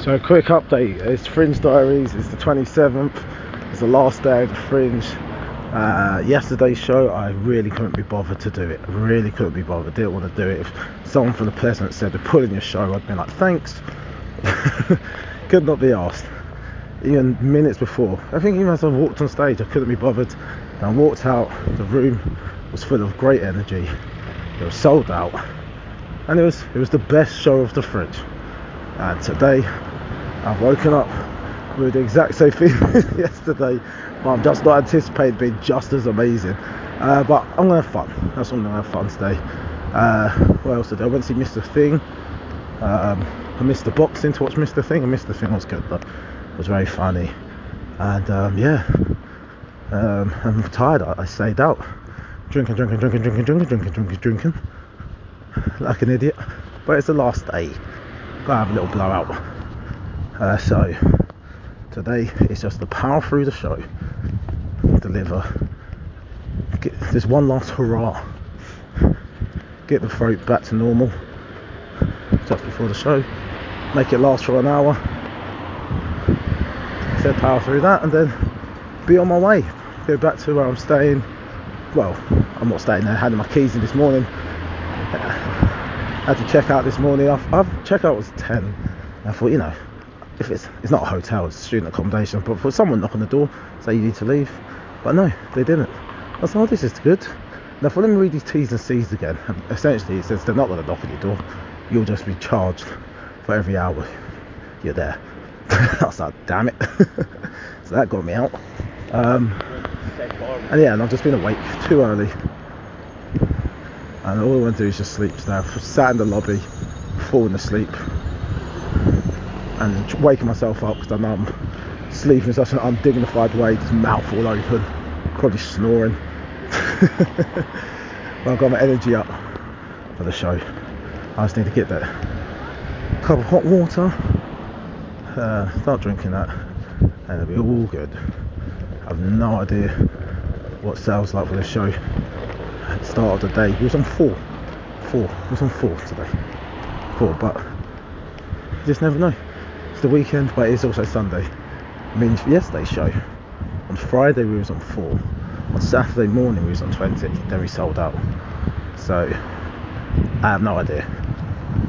So, a quick update. It's Fringe Diaries. It's the 27th. It's the last day of the Fringe. Uh, yesterday's show, I really couldn't be bothered to do it. I really couldn't be bothered. Didn't want to do it. If someone from the Pleasance said they're pulling your show, I'd be like, thanks. Could not be asked. Even minutes before, I think even as I walked on stage, I couldn't be bothered. And I walked out. The room was full of great energy. It was sold out, and it was it was the best show of the Fringe. And today, I've woken up with the exact same feeling yesterday, but I'm just not anticipating being just as amazing. Uh, but I'm gonna have fun. That's what I'm gonna have fun today. Uh, what else did I? I went to see Mr. Thing. Um, I missed the boxing to watch Mr. Thing, and Mr. Thing was good, though. It was very funny. And um, yeah, um, I'm tired. I, I stayed out, drinking, drinking, drinking, drinking, drinking, drinking, drinking, drinking, like an idiot. But it's the last day. Gotta have a little blowout. Uh, so today it's just to power through the show, deliver. Get, there's one last hurrah. Get the throat back to normal just before the show. Make it last for an hour. So power through that and then be on my way. Go back to where I'm staying. Well, I'm not staying there. I had my keys in this morning. I had to check out this morning. I've, I've checkout was 10. I thought, you know, if it's it's not a hotel, it's student accommodation, but for someone knock on the door, say you need to leave. But no, they didn't. I thought, oh, this is good. Now, for let me read these T's and C's again. Essentially, it says they're not going to knock on your door. You'll just be charged for every hour you're there. I was like, damn it. so that got me out. Um, and yeah, and I've just been awake too early. And all I want to do is just sleep now. Sat in the lobby, falling asleep, and waking myself up because I know I'm sleeping in such an undignified way, just mouth all open, probably snoring. but I've got my energy up for the show. I just need to get that cup of hot water, uh, start drinking that, and it'll be all good. I have no idea what sales like for the show. Start of the day, it was on four, four. It was on four today, four. But you just never know. It's the weekend, but it's also Sunday. I mean, yesterday's show, on Friday we was on four. On Saturday morning we was on 20. Then we sold out. So I have no idea.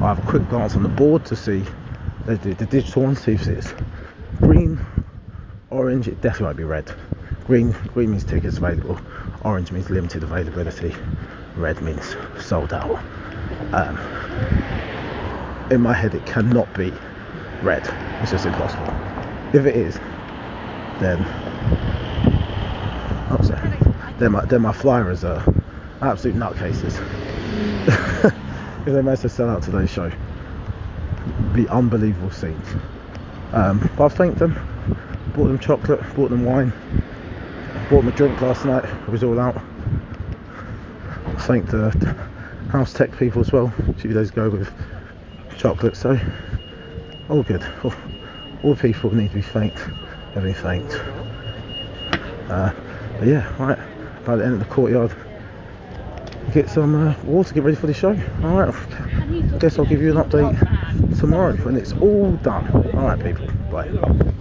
I have a quick glance on the board to see the, the, the digital one, see if it's green, orange. It definitely won't be red. Green, green means tickets available. Orange means limited availability. Red means sold out. Um, in my head, it cannot be red. It's just impossible. If it is, then oh, sorry. Then my then my flyers are absolute nutcases. if they manage to sell out today's show, be unbelievable scenes. Um, but I thanked them, bought them chocolate, bought them wine, bought them a drink last night. It was all out. Thanked the house tech people as well a few days ago with chocolate. So all good. All, all people need to be thanked. Been thanked. Uh, but yeah, right. By the end of the courtyard, get some uh, water, get ready for the show. All right. I guess I'll give you an update tomorrow when it's all done. All right, people. Bye.